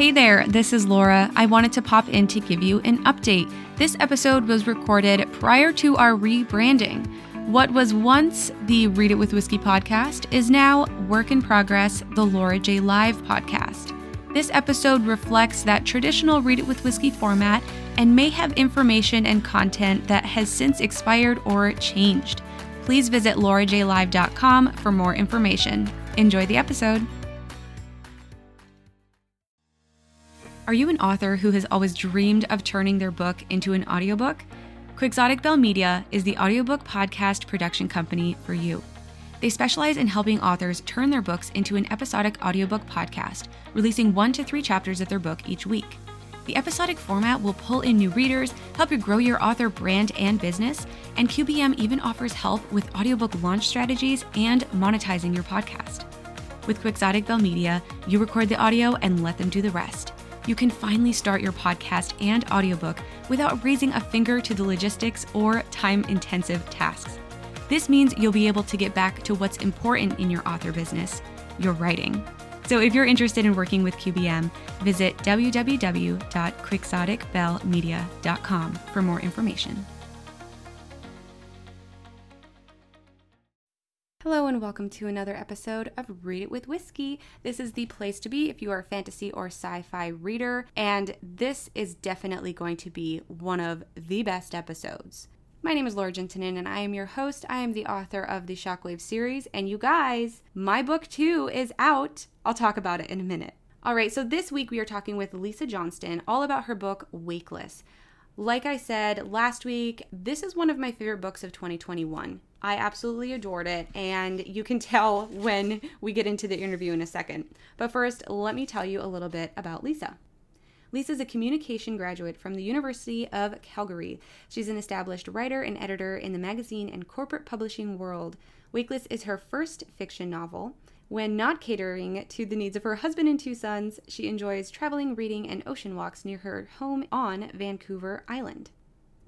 Hey there, this is Laura. I wanted to pop in to give you an update. This episode was recorded prior to our rebranding. What was once the Read It with Whiskey podcast is now Work in Progress, the Laura J. Live podcast. This episode reflects that traditional Read It with Whiskey format and may have information and content that has since expired or changed. Please visit laurajaylive.com for more information. Enjoy the episode. Are you an author who has always dreamed of turning their book into an audiobook? Quixotic Belle Media is the audiobook podcast production company for you. They specialize in helping authors turn their books into an episodic audiobook podcast, releasing one to three chapters of their book each week. The episodic format will pull in new readers, help you grow your author brand and business, and QBM even offers help with audiobook launch strategies and monetizing your podcast. With Quixotic Belle Media, you record the audio and let them do the rest you can finally start your podcast and audiobook without raising a finger to the logistics or time intensive tasks. This means you'll be able to get back to what's important in your author business your writing. So if you're interested in working with QBM, visit www.quixoticbellemedia.com for more information. Hello, and welcome to another episode of Read It with Whiskey. This is the place to be if you are a fantasy or sci fi reader, and this is definitely going to be one of the best episodes. My name is Laura Gentinen, and I am your host. I am the author of the Shockwave series, and you guys, my book too is out. I'll talk about it in a minute. All right, so this week we are talking with Lisa Johnston all about her book, Wakeless. Like I said last week, this is one of my favorite books of 2021. I absolutely adored it, and you can tell when we get into the interview in a second. But first, let me tell you a little bit about Lisa. Lisa is a communication graduate from the University of Calgary. She's an established writer and editor in the magazine and corporate publishing world. Wakeless is her first fiction novel. When not catering to the needs of her husband and two sons, she enjoys traveling, reading, and ocean walks near her home on Vancouver Island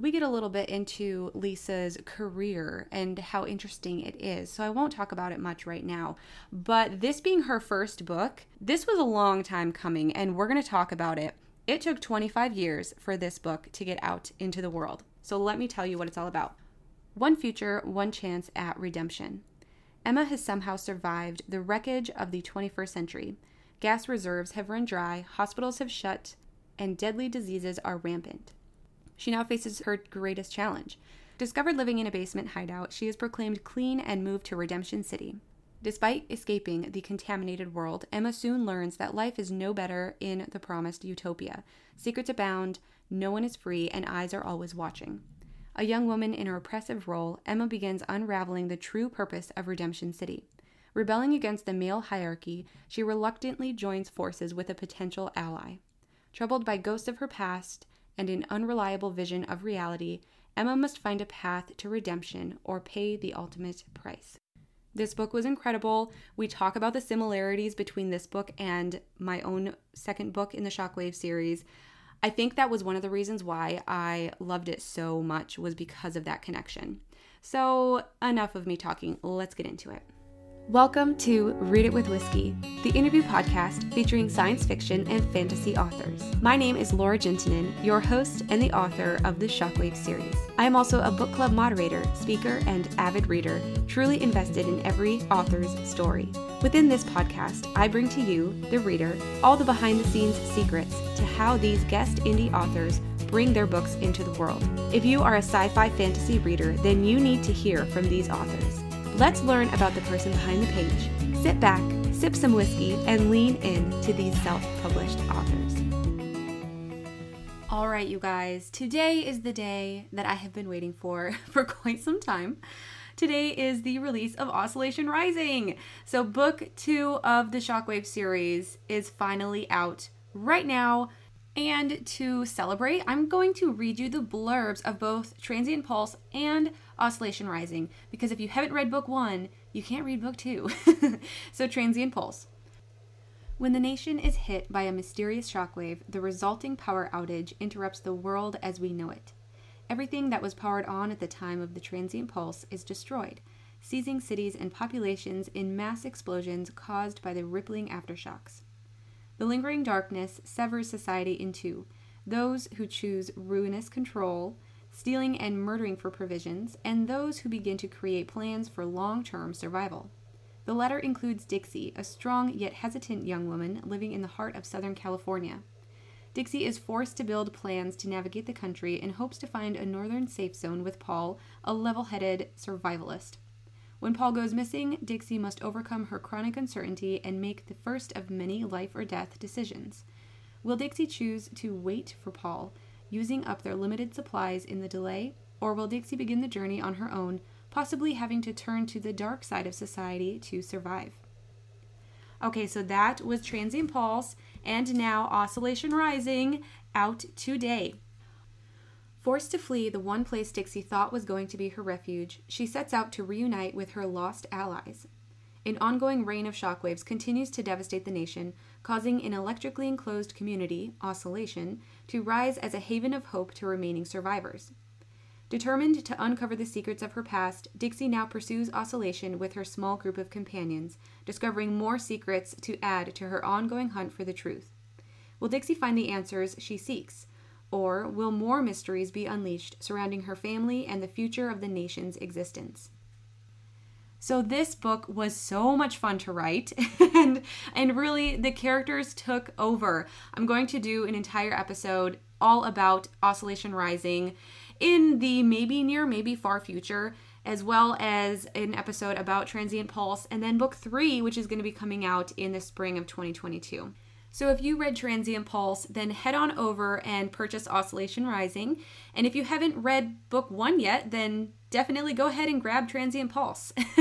we get a little bit into Lisa's career and how interesting it is. So I won't talk about it much right now. But this being her first book, this was a long time coming, and we're going to talk about it. It took 25 years for this book to get out into the world. So let me tell you what it's all about. One future, one chance at redemption. Emma has somehow survived the wreckage of the 21st century. Gas reserves have run dry, hospitals have shut, and deadly diseases are rampant. She now faces her greatest challenge. Discovered living in a basement hideout, she is proclaimed clean and moved to Redemption City. Despite escaping the contaminated world, Emma soon learns that life is no better in the promised utopia. Secrets abound, no one is free, and eyes are always watching. A young woman in a repressive role, Emma begins unraveling the true purpose of Redemption City. Rebelling against the male hierarchy, she reluctantly joins forces with a potential ally. Troubled by ghosts of her past, and an unreliable vision of reality, Emma must find a path to redemption or pay the ultimate price. This book was incredible. We talk about the similarities between this book and my own second book in the Shockwave series. I think that was one of the reasons why I loved it so much was because of that connection. So, enough of me talking. Let's get into it. Welcome to Read It with Whiskey, the interview podcast featuring science fiction and fantasy authors. My name is Laura Gentinen, your host and the author of the Shockwave series. I am also a book club moderator, speaker, and avid reader, truly invested in every author's story. Within this podcast, I bring to you, the reader, all the behind the scenes secrets to how these guest indie authors bring their books into the world. If you are a sci fi fantasy reader, then you need to hear from these authors. Let's learn about the person behind the page. Sit back, sip some whiskey, and lean in to these self published authors. All right, you guys, today is the day that I have been waiting for for quite some time. Today is the release of Oscillation Rising. So, book two of the Shockwave series is finally out right now. And to celebrate, I'm going to read you the blurbs of both Transient Pulse and Oscillation Rising, because if you haven't read book one, you can't read book two. so, Transient Pulse. When the nation is hit by a mysterious shockwave, the resulting power outage interrupts the world as we know it. Everything that was powered on at the time of the transient pulse is destroyed, seizing cities and populations in mass explosions caused by the rippling aftershocks. The lingering darkness severs society in two those who choose ruinous control, stealing and murdering for provisions, and those who begin to create plans for long term survival. The letter includes Dixie, a strong yet hesitant young woman living in the heart of Southern California. Dixie is forced to build plans to navigate the country in hopes to find a northern safe zone with Paul, a level headed survivalist. When Paul goes missing, Dixie must overcome her chronic uncertainty and make the first of many life or death decisions. Will Dixie choose to wait for Paul, using up their limited supplies in the delay, or will Dixie begin the journey on her own, possibly having to turn to the dark side of society to survive? Okay, so that was Transient Pulse, and now Oscillation Rising out today. Forced to flee the one place Dixie thought was going to be her refuge, she sets out to reunite with her lost allies. An ongoing rain of shockwaves continues to devastate the nation, causing an electrically enclosed community, Oscillation, to rise as a haven of hope to remaining survivors. Determined to uncover the secrets of her past, Dixie now pursues Oscillation with her small group of companions, discovering more secrets to add to her ongoing hunt for the truth. Will Dixie find the answers she seeks? Or will more mysteries be unleashed surrounding her family and the future of the nation's existence? So this book was so much fun to write and and really the characters took over. I'm going to do an entire episode all about Oscillation Rising in the maybe near maybe far future as well as an episode about Transient Pulse and then book 3 which is going to be coming out in the spring of 2022. So if you read Transient Pulse, then head on over and purchase Oscillation Rising. And if you haven't read book one yet, then definitely go ahead and grab Transient Pulse.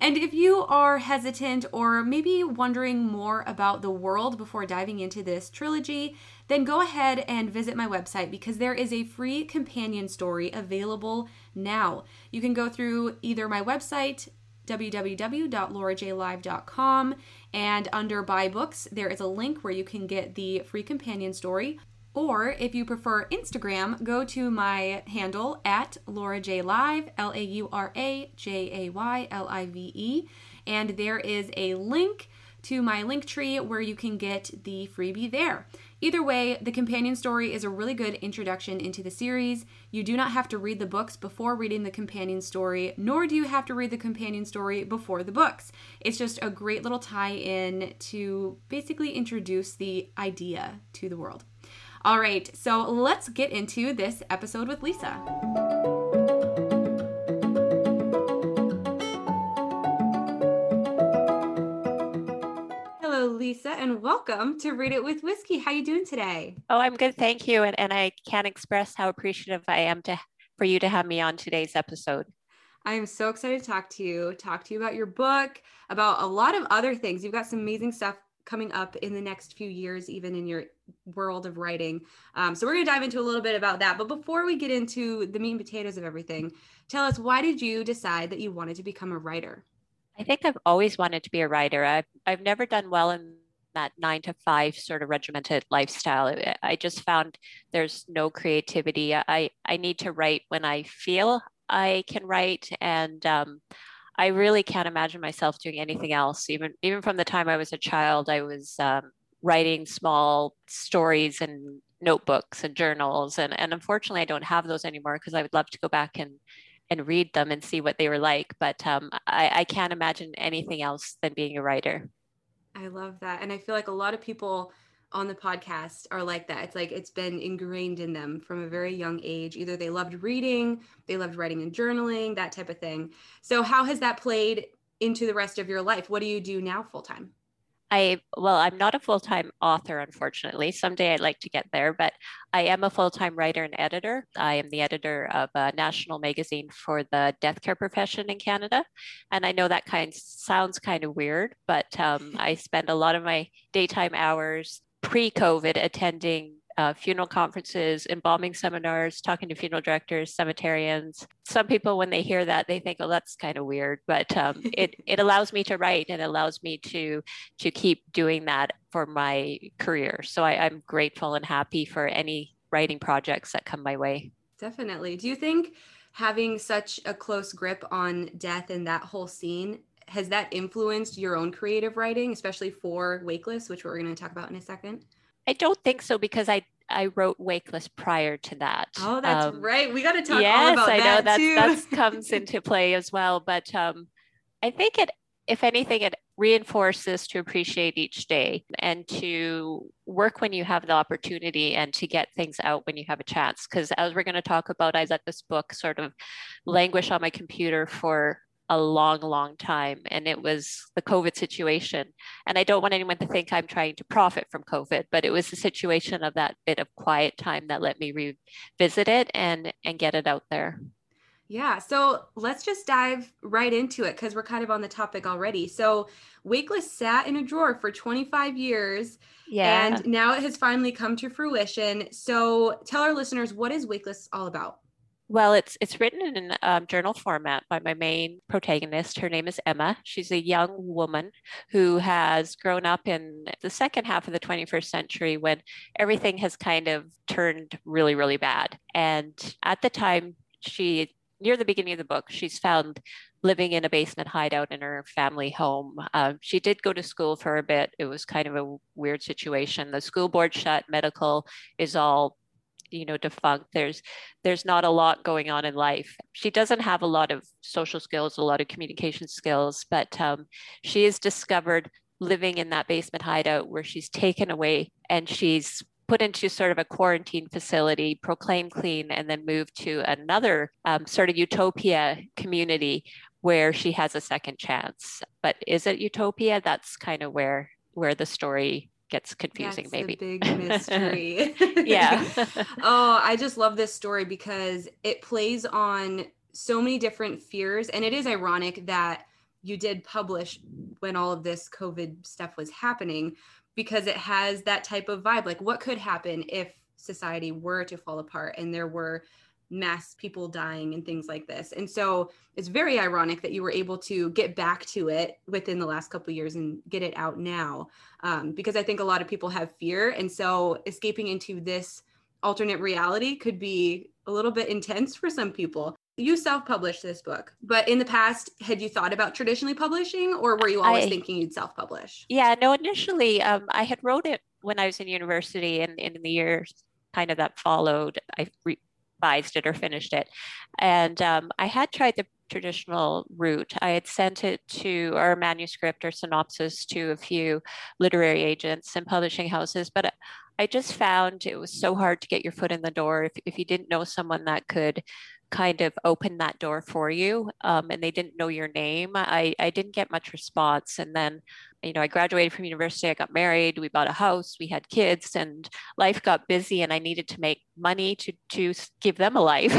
and if you are hesitant or maybe wondering more about the world before diving into this trilogy, then go ahead and visit my website because there is a free companion story available now. You can go through either my website, www.laurajaylive.com. And under Buy Books, there is a link where you can get the free companion story. Or if you prefer Instagram, go to my handle at Laura Jay Live, L A U R A J A Y L I V E. And there is a link to my link tree where you can get the freebie there. Either way, the companion story is a really good introduction into the series. You do not have to read the books before reading the companion story, nor do you have to read the companion story before the books. It's just a great little tie in to basically introduce the idea to the world. All right, so let's get into this episode with Lisa. Hello, Lisa, and welcome to Read It with Whiskey. How are you doing today? Oh, I'm good, thank you. And, and I can't express how appreciative I am to for you to have me on today's episode. I am so excited to talk to you, talk to you about your book, about a lot of other things. You've got some amazing stuff coming up in the next few years, even in your world of writing. Um, so we're going to dive into a little bit about that. But before we get into the meat and potatoes of everything, tell us why did you decide that you wanted to become a writer? I think I've always wanted to be a writer. I've, I've never done well in that nine to five sort of regimented lifestyle. I just found there's no creativity. I, I need to write when I feel I can write. And um, I really can't imagine myself doing anything else. Even, even from the time I was a child, I was um, writing small stories and notebooks and journals. And, and unfortunately, I don't have those anymore because I would love to go back and and read them and see what they were like. But um, I, I can't imagine anything else than being a writer. I love that. And I feel like a lot of people on the podcast are like that. It's like it's been ingrained in them from a very young age. Either they loved reading, they loved writing and journaling, that type of thing. So, how has that played into the rest of your life? What do you do now full time? I well, I'm not a full time author, unfortunately. Someday I'd like to get there, but I am a full time writer and editor. I am the editor of a national magazine for the death care profession in Canada, and I know that kind sounds kind of weird, but um, I spend a lot of my daytime hours pre-COVID attending uh, funeral conferences, embalming seminars, talking to funeral directors, cemeterians. Some people, when they hear that, they think, "Oh, that's kind of weird," but um, it it allows me to write and allows me to to keep doing that for my career. So I, I'm grateful and happy for any writing projects that come my way. Definitely. Do you think having such a close grip on death and that whole scene has that influenced your own creative writing, especially for Wakeless, which we're going to talk about in a second? I don't think so because I I wrote Wakeless prior to that. Oh, that's um, right. We got to talk yes, about I that know that that comes into play as well. But um, I think it, if anything, it reinforces to appreciate each day and to work when you have the opportunity and to get things out when you have a chance. Because as we're going to talk about, I let this book sort of languish on my computer for a long, long time. And it was the COVID situation. And I don't want anyone to think I'm trying to profit from COVID, but it was the situation of that bit of quiet time that let me revisit it and, and get it out there. Yeah. So let's just dive right into it because we're kind of on the topic already. So Wakeless sat in a drawer for 25 years. Yeah. And now it has finally come to fruition. So tell our listeners, what is Wakeless all about? Well, it's it's written in um, journal format by my main protagonist. Her name is Emma. She's a young woman who has grown up in the second half of the 21st century when everything has kind of turned really, really bad. And at the time, she near the beginning of the book, she's found living in a basement hideout in her family home. Uh, she did go to school for a bit. It was kind of a weird situation. The school board shut, medical is all you know defunct there's there's not a lot going on in life she doesn't have a lot of social skills a lot of communication skills but um, she has discovered living in that basement hideout where she's taken away and she's put into sort of a quarantine facility, proclaimed clean, and then moved to another um, sort of utopia community where she has a second chance. But is it utopia? That's kind of where where the story gets confusing That's maybe. big mystery. Yeah. Oh i just love this story because it plays on so many different fears and it is ironic that you did publish when all of this covid stuff was happening because it has that type of vibe. Like what could happen if society were to fall apart and there were mass people dying and things like this. And so it's very ironic that you were able to get back to it within the last couple years and get it out now, um, because I think a lot of people have fear, and so escaping into this alternate reality could be a little bit intense for some people. You self-published this book, but in the past, had you thought about traditionally publishing, or were you always I, thinking you'd self-publish? Yeah, no. Initially, um, I had wrote it when I was in university, and, and in the years kind of that followed, I re- revised it or finished it. And um, I had tried the traditional route. I had sent it to our manuscript or synopsis to a few literary agents and publishing houses, but I just found it was so hard to get your foot in the door if, if you didn't know someone that could kind of opened that door for you um, and they didn't know your name. I, I didn't get much response. And then you know, I graduated from university, I got married, we bought a house, we had kids, and life got busy, and I needed to make money to to give them a life.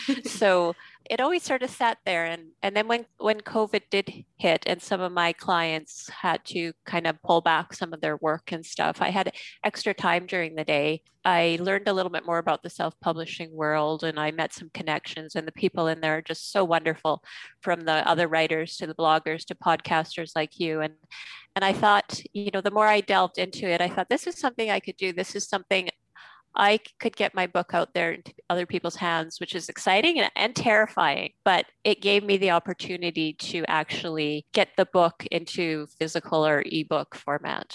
so it always sort of sat there. And and then when when covid did hit and some of my clients had to kind of pull back some of their work and stuff i had extra time during the day. I learned a little bit more about the self-publishing world and i met some connections and the people in there are just so wonderful from the other writers to the bloggers to podcasters like you. And and i thought you know the more i delved into it i thought this is something i could do. This is something I could get my book out there into other people's hands, which is exciting and, and, terrifying. But it gave me the opportunity to actually get the book into physical or ebook format.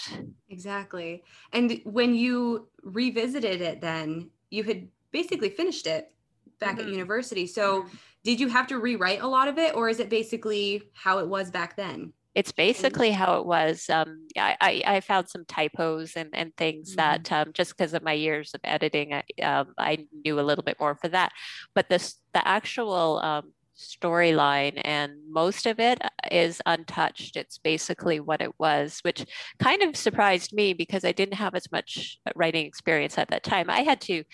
Exactly. And when you revisited it, then you had basically finished it back mm-hmm. at university. So mm-hmm. did you have to rewrite a lot of it, or is it basically how it was back then? It's basically how it was. Um, I, I, found some typos and, and things mm-hmm. that um, just because of my years of editing, I, um, I knew a little bit more for that. But this the actual um, storyline and most of it uh, untouched. It's basically what it was which kind of surprised me because i didn't have as much uh, writing experience at that time. I had to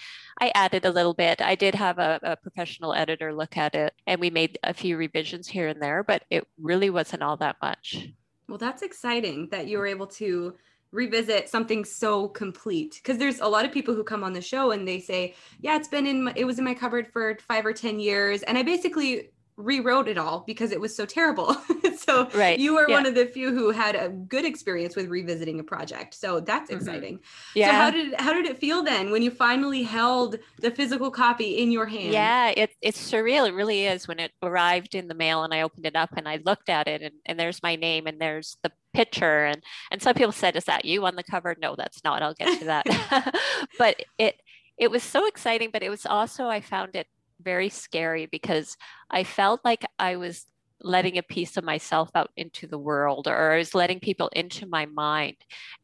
i added a little bit. I did have a, a professional editor look at it and we made a few revisions here and there but it really wasn't all that much. Well that's exciting that you were able to revisit something so complete because there's a lot of people who come on the show and they say yeah it's been in my, it was in my cupboard for five or ten years and i basically rewrote it all because it was so terrible. so right. you were yeah. one of the few who had a good experience with revisiting a project. So that's Mhm. exciting. Yeah. So how did how did it feel then when you finally held the physical copy in your hand? Yeah, it, it's surreal. It really is when it arrived in the mail and I opened it up and I looked at it and, and there's my name and there's the picture and and some people said, "Is that you on the cover?" No, that's not. I'll get to that. but it it was so exciting, but it was also I found it very scary because I felt like I was letting a piece of myself out into the world or I was letting people into my mind.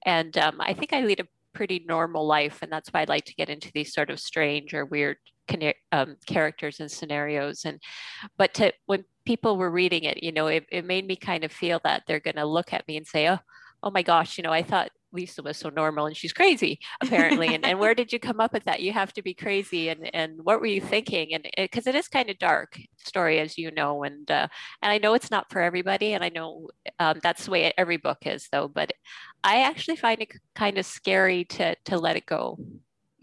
And um, I think I lead a pretty normal life, and that's why I like to get into these sort of strange or weird um, characters and scenarios. And but to when people were reading it, you know, it, it made me kind of feel that they're going to look at me and say, "Oh, oh my gosh, you know, I thought Lisa was so normal and she's crazy apparently. and, and where did you come up with that? You have to be crazy. And, and what were you thinking? And because it, it is kind of dark story, as you know, and, uh, and I know it's not for everybody. And I know um, that's the way every book is though, but I actually find it kind of scary to, to let it go.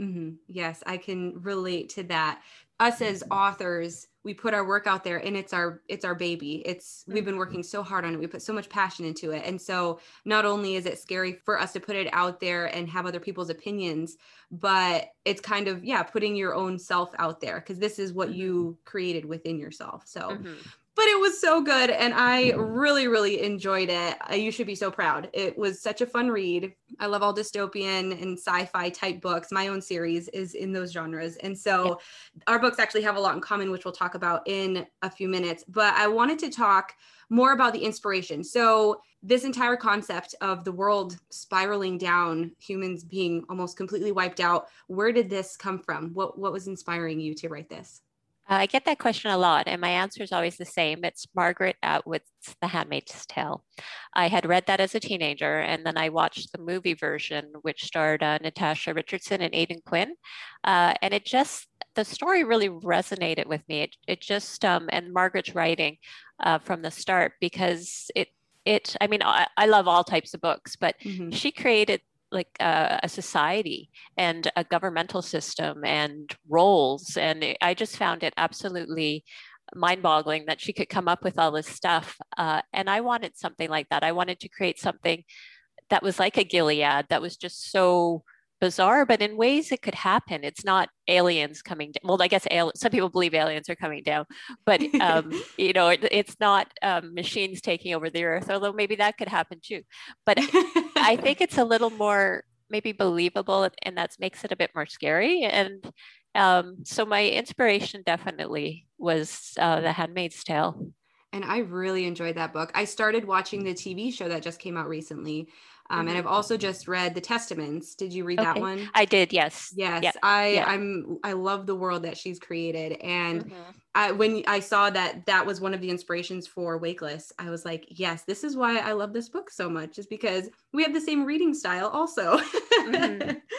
Mm-hmm. Yes, I can relate to that. Us as authors, we put our work out there and it's our it's our baby. It's we've been working so hard on it. We put so much passion into it. And so not only is it scary for us to put it out there and have other people's opinions, but it's kind of yeah, putting your own self out there because this is what you created within yourself. So Mhm. But it was so good and i mm-hmm. really really enjoyed it. You should be so proud. It was such a fun read. I love all dystopian and sci-fi type books. My own series is in those genres and so our books actually have a lot in common which we'll talk about in a few minutes but i wanted to talk more about the inspiration. So this entire concept of the world spiraling down humans being almost completely wiped out where did this come from? What what was inspiring you to write this I get that question a lot, and my answer is always the same. It's Margaret Atwood's The Handmaid's Tale. I had read that as a teenager, and then I watched the movie version, which starred uh, Natasha Richardson and Aidan Quinn. Uh, and it just, the story really resonated with me. It, it just, um, and Margaret's writing uh, from the start, because it, it, I mean, I, I love all types of books, but Mhm. she created like uh, a society and a governmental system and roles and i just found it absolutely mind-boggling that she could come up with all this stuff uh, and i wanted something like that. I wanted to create something that was like a gilead that was just so bizarre but in ways it could happen it's not aliens coming down well i guess al- some people believe aliens are coming down but um, you know it, it's not um, machines taking over the earth although maybe that could happen too but I think it's a little more maybe believable, and that makes it a bit more scary. And um, so my inspiration definitely was uh, The Handmaid's Tale. And I really enjoyed that book. I started watching the TV show that just came out recently. Um, And. I've also just read The Testaments. Did you read that one? I did, yes. Yes, Yeah, I yeah. I'm I love the world that she's created, and Mhm. I, when I saw that that was one of the inspirations for Wakeless, I was like, yes, this is why I love this book so much, is because we have the same reading style, also. Mhm.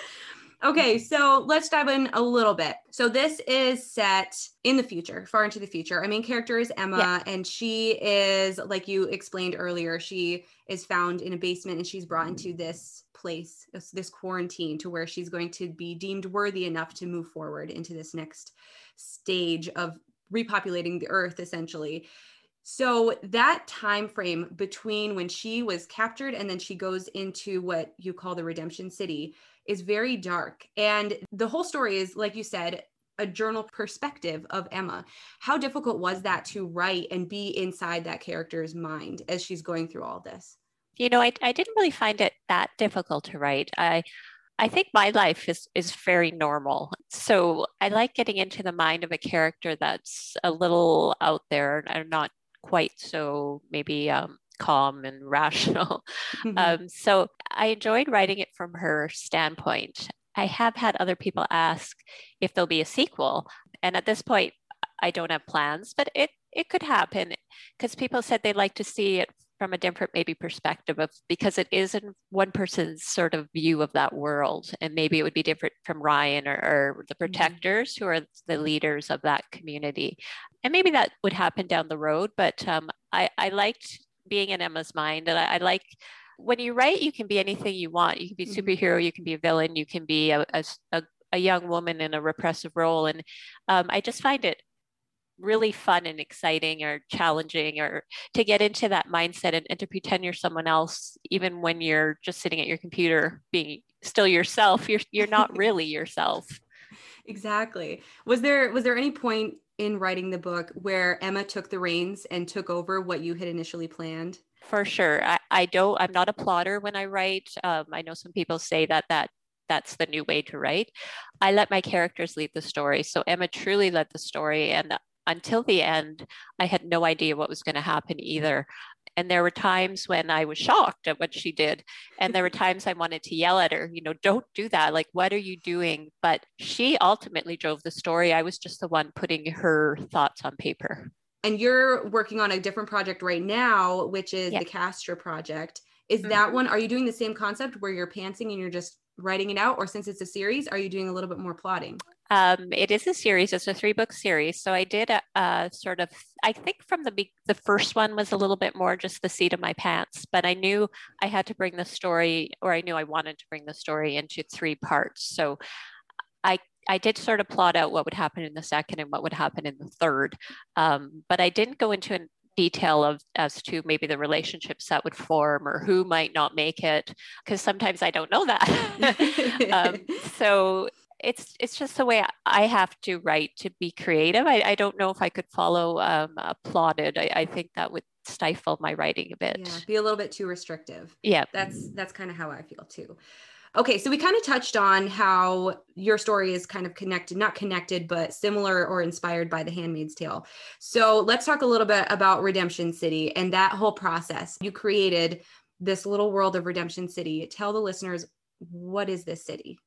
okay, so let's dive in a little bit. So this is set in the future, far into the future. Our main character is Emma, Yeah. and she is, like you explained earlier, she is found in a basement, and she's brought into this place, this, this quarantine, to where she's going to be deemed worthy enough to move forward into this next stage of repopulating the earth essentially so that time frame between when she was captured and then she goes into what you call the redemption city is very dark and the whole story is like you said a journal perspective of Emma. How difficult was that to write and be inside that character's mind as she's going through all this? You know, I, I didn't really find it that difficult to write. I I think my life is is very normal. So I like getting into the mind of a character that's a little out there and not quite so maybe um, calm and rational. Um, so I enjoyed writing it from her standpoint. I have had other people ask if there'll be a sequel, and at this point, I don't have plans, but it it could happen because people said they'd like to see it from a different maybe perspective of because it is in one person's sort of view of that world, and maybe it would be different from Ryan or, or the protectors who are the leaders of that community, and maybe that would happen down the road. But um, I I liked being in Emma's mind, and I, I like when you write, you can be anything you want. You can be Mhm. superhero, you can be a villain, you can be a, a, a- a young woman in a repressive role. And um, I just find it really fun and exciting or challenging or to get into that mindset and, and to pretend you're someone else even when you're just sitting at your computer being still yourself you're you're not really yourself exactly was there was there any point in writing the book where emma took the reins and took over what you had initially planned? For sure. I, I don't i'm not a plotter when i write. Um, i know some people say that that that's the new way to write. I let my characters lead the story. So emma truly led the story. And until the end i had no idea what was going to happen either and there were times when I was shocked at what she did. And there were times I wanted to yell at her, you know, don't do that. Like, what are you doing? But she ultimately drove the story. I was just the one putting her thoughts on paper. And you're working on a different project right now, which is yeah. the Castra project. Is mm-hmm. that one, are you doing the same concept where you're pantsing and you're just writing it out? Or since it's a series, are you doing a little bit more plotting? Um, it is a series. It's a three book series. So I did a, a, sort of. I think from the the first one was a little bit more just the seat of my pants, but I knew I had to bring the story, or I knew I wanted to bring the story into three parts. So I I did sort of plot out what would happen in the second and what would happen in the third, um, but I didn't go into an detail of as to maybe the relationships that would form or who might not make it because sometimes i don't know that um, so it's it's just the way I have to write to be creative. I, I don't know if I could follow um, plotted. I, I think that would stifle my writing a bit. Yeah, be a little bit too restrictive. Yeah, that's that's kind of how I feel too. Okay, so we kind of touched on how your story is kind of connected, not connected, but similar or inspired by The Handmaid's Tale. So let's talk a little bit about Redemption City and that whole process. You created this little world of Redemption City. Tell the listeners what is this city?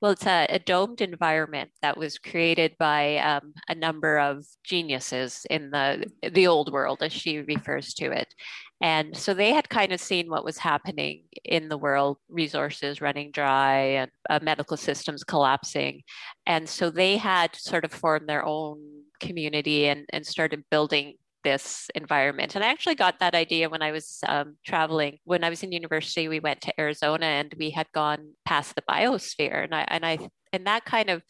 Well, it's a, a, domed environment that was created by um, a number of geniuses in the the old world, as she refers to it. And so they had kind of seen what was happening in the world, resources running dry and uh, medical systems collapsing. And so they had sort of formed their own community and, and started building this environment. And I actually got that idea when I was um, traveling. When I was in university, we went to Arizona and we had gone past the biosphere, and I and I and that kind of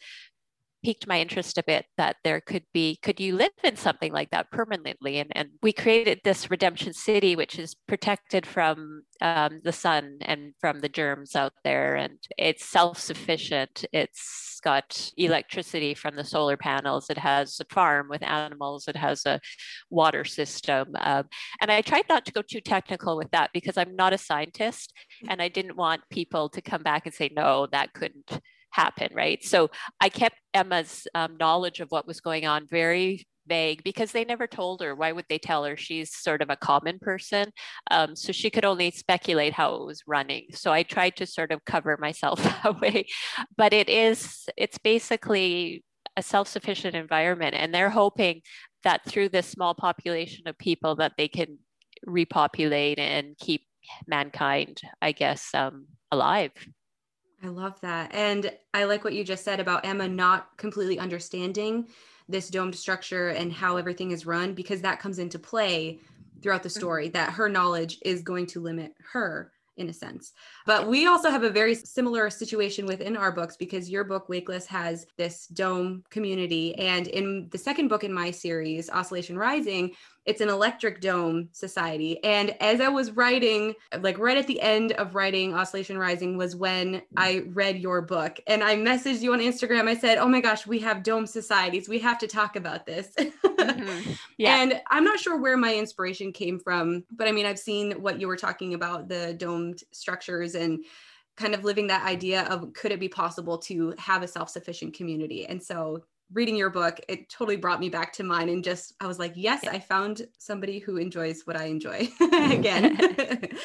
piqued my interest a bit that there could be could you live in something like that permanently? And, and we created this redemption city which is protected from um, the sun and from the germs out there and it's self-sufficient. It's got electricity from the solar panels. It has a farm with animals. It has a water system um, and i tried not to go too technical with that because i'm not a scientist and i didn't want people to come back and say no that couldn't happen, right? So I kept Emma's um, knowledge of what was going on very vague because they never told her. Why would they tell her? She's sort of a common person. Um, so she could only speculate how it was running. So I tried to sort of cover myself that way. But it is, it's basically a self-sufficient environment. And they're hoping that through this small population of people that they can repopulate and keep mankind, I guess, um, alive. I love that. And I like what you just said about Emma not completely understanding this domed structure and how everything is run because that comes into play throughout the story that her knowledge is going to limit her in a sense. But we also have a very similar situation within our books because your book, Wakeless, has this dome community. And in the second book in my series, Oscillation Rising, it's an electric dome society. And as I was writing, like right at the end of writing Oscillation Rising was when I read your book and I messaged you on Instagram. I said, Oh my gosh, we have dome societies. We have to talk about this. Mm-hmm. Yeah. and I'm not sure where my inspiration came from, but I mean, I've seen what you were talking about the domed structures and kind of living that idea of could it be possible to have a self-sufficient community and so reading your book, it totally brought me back to mine and just I was like, yes. I found somebody who enjoys what I enjoy again.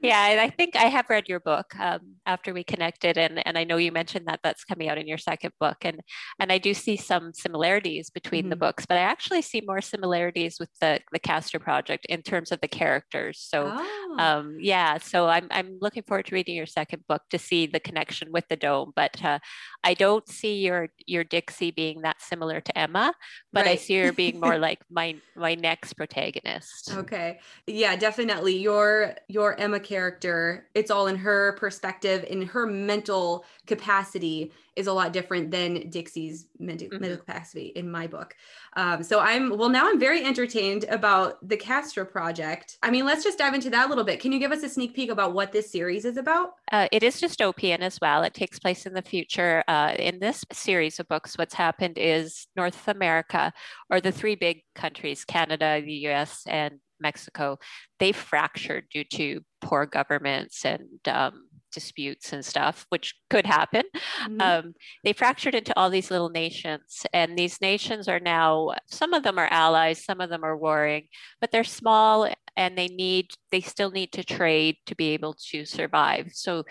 yeah, and I think I have read your book um, after we connected, and and I know you mentioned that that's coming out in your second book, and and I do see some similarities between mm-hmm. the books, but I actually see more similarities with the the Castra project in terms of the characters. So, oh. um, yeah, so I'm I'm looking forward to reading your second book to see the connection with the dome, but uh, I don't see your your Dixie being being that similar to Emma, but right. I see her being more like my my next protagonist. Okay. Yeah, definitely. Your your Emma character, it's all in her perspective, in her mental capacity is a lot different than Dixie's mental, mm-hmm. mental capacity in my book. Um, so I'm well now I'm very entertained about the Castro project. I mean, let's just dive into that a little bit. Can you give us a sneak peek about what this series is about? Uh, it is dystopian as well. It takes place in the future. Uh, in this series of books, what's happened is North America, or the three big countries, Canada, the US, and Mexico, they fractured due to poor governments and um, disputes and stuff, which could happen. Mm-hmm. Um, they fractured into all these little nations, and these nations are now some of them are allies, some of them are warring, but they're small and they need they still need to trade to be able to survive. So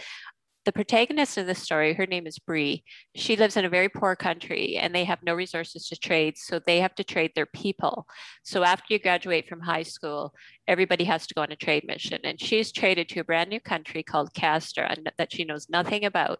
the protagonist of the story, her name is Bree. She lives in a very poor country and they have no resources to trade. So they have to trade their people. So after you graduate from high school, everybody has to go on a trade mission. And she's traded to a brand new country called Castor that she knows nothing about.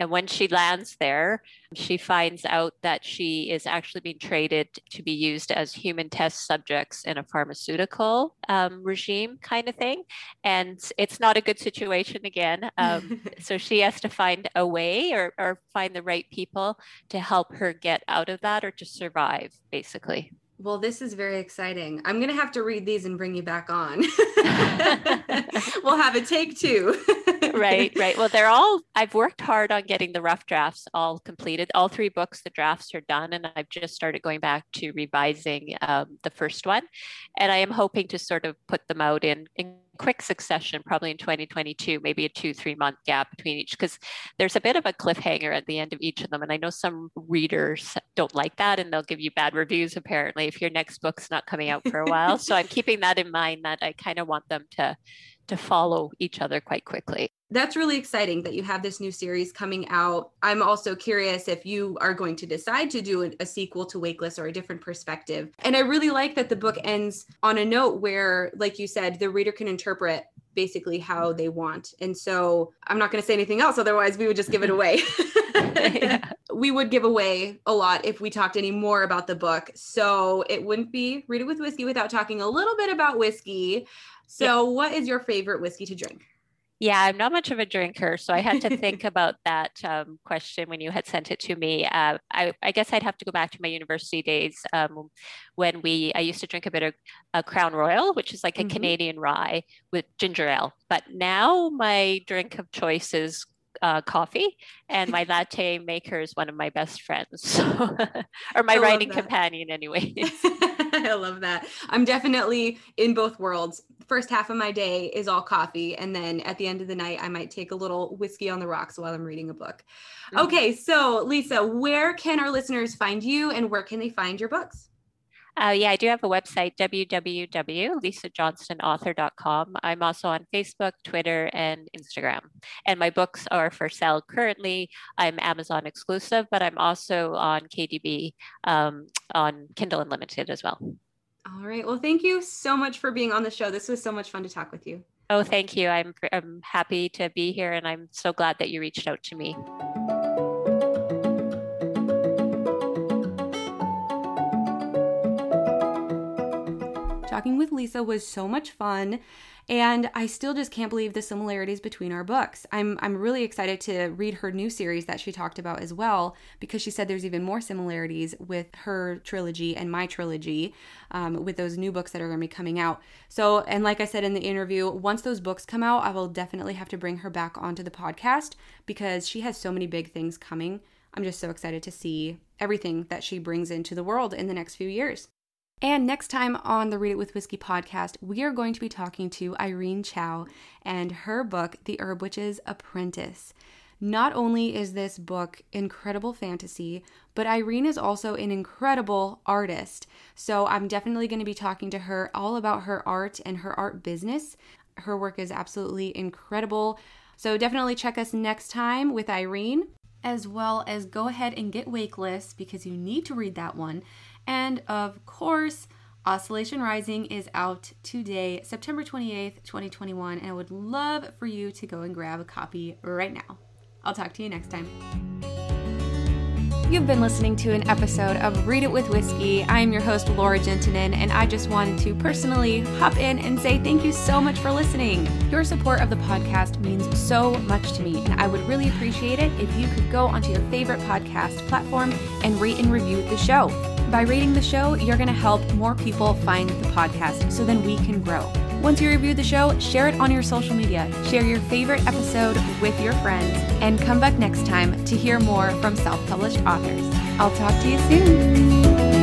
And when she lands there, she finds out that she is actually being traded to be used as human test subjects in a pharmaceutical um, regime kind of thing. And it's not a good situation again. Um, so she has to find a way or, or find the right people to help her get out of that or to survive, basically. Well, this is very exciting. I'm going to have to read these and bring you back on. we'll have a take two. right, right. Well, they're all, I've worked hard on getting the rough drafts all completed. All three books, the drafts are done, and I've just started going back to revising um, the first one. And I am hoping to sort of put them out in, in quick succession, probably in 2022, maybe a two, three month gap between each, because there's a bit of a cliffhanger at the end of each of them. And I know some readers don't like that and they'll give you bad reviews, apparently, if your next book's not coming out for a while. so I'm keeping that in mind that I kind of want them to to follow each other quite quickly. That's really exciting that you have this new series coming out. I'm also curious if you are going to decide to do a, sequel to Wakeless or a different perspective. And I really like that the book ends on a note where, like you said, the reader can interpret basically how they want. And so I'm not going to say anything else, otherwise, we would just give it away. We would give away a lot if we talked any more about the book. So it wouldn't be Read It with Whiskey without talking a little bit about whiskey. So, yeah. what is your favorite whiskey to drink? Yeah, I'm not much of a drinker, so I had to think about that um, question when you had sent it to me. Uh, I, I, guess I'd have to go back to my university days um, when we I used to drink a bit of a Crown Royal, which is like a mm-hmm. Canadian rye with ginger ale. But now my drink of choice is uh, coffee, and my latte maker is one of my best friends, or my writing companion, anyway. I love that. I'm definitely in both worlds. First half of my day is all coffee, and then at the end of the night, I might take a little whiskey on the rocks while I'm reading a book. Mm-hmm. Okay, so Lisa, where can our listeners find you, and where can they find your books? Uh, yeah, I do have a website, www.lisajohnstonauthor.com. I'm also on Facebook, Twitter, and Instagram. And my books are for sale currently. I'm Amazon exclusive, but I'm also on KDP um, on Kindle Unlimited as well. All right. Well, thank you so much for being on the show. This was so much fun to talk with you. Oh, thank you. I'm, I'm happy to be here, and I'm so glad that you reached out to me. Talking with Lisa was so much fun. And I still just can't believe the similarities between our books. I'm, I'm really excited to read her new series that she talked about as well, because she said there's even more similarities with her trilogy and my trilogy um, with those new books that are going to be coming out. So, and like I said in the interview, once those books come out, I will definitely have to bring her back onto the podcast because she has so many big things coming. I'm just so excited to see everything that she brings into the world in the next few years. And next time on the Read It with Whiskey podcast, we are going to be talking to Irene Chow and her book, The Herb Witch's Apprentice. Not only is this book incredible fantasy, but Irene is also an incredible artist. So I'm definitely going to be talking to her all about her art and her art business. Her work is absolutely incredible. So definitely check us next time with Irene, as well as go ahead and get Wakeless because you need to read that one. And of course, Oscillation Rising is out today, September 28th, 2021, and I would love for you to go and grab a copy right now. I'll talk to you next time. You've been listening to an episode of Read It with Whiskey. I am your host, Laura Gentinen, and I just wanted to personally hop in and say thank you so much for listening. Your support of the podcast means so much to me, and I would really appreciate it if you could go onto your favorite podcast platform and rate and review the show. By rating the show, you're going to help more people find the podcast so then we can grow. Once you review the show, share it on your social media. Share your favorite episode with your friends, and come back next time to hear more from self published authors. I'll talk to you soon.